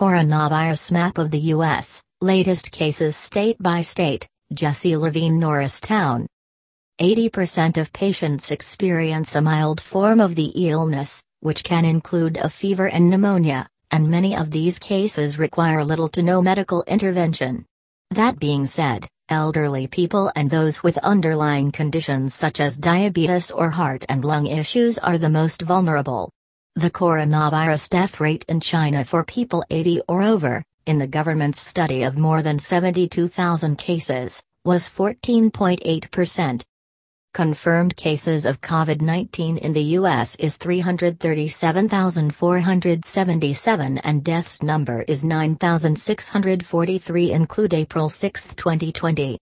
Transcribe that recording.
Coronavirus Map of the U.S., latest cases state by state, Jesse Levine Norristown. 80% of patients experience a mild form of the illness, which can include a fever and pneumonia, and many of these cases require little to no medical intervention. That being said, elderly people and those with underlying conditions such as diabetes or heart and lung issues are the most vulnerable. The coronavirus death rate in China for people 80 or over, in the government's study of more than 72,000 cases, was 14.8%. Confirmed cases of COVID 19 in the U.S. is 337,477 and deaths number is 9,643 include April 6, 2020.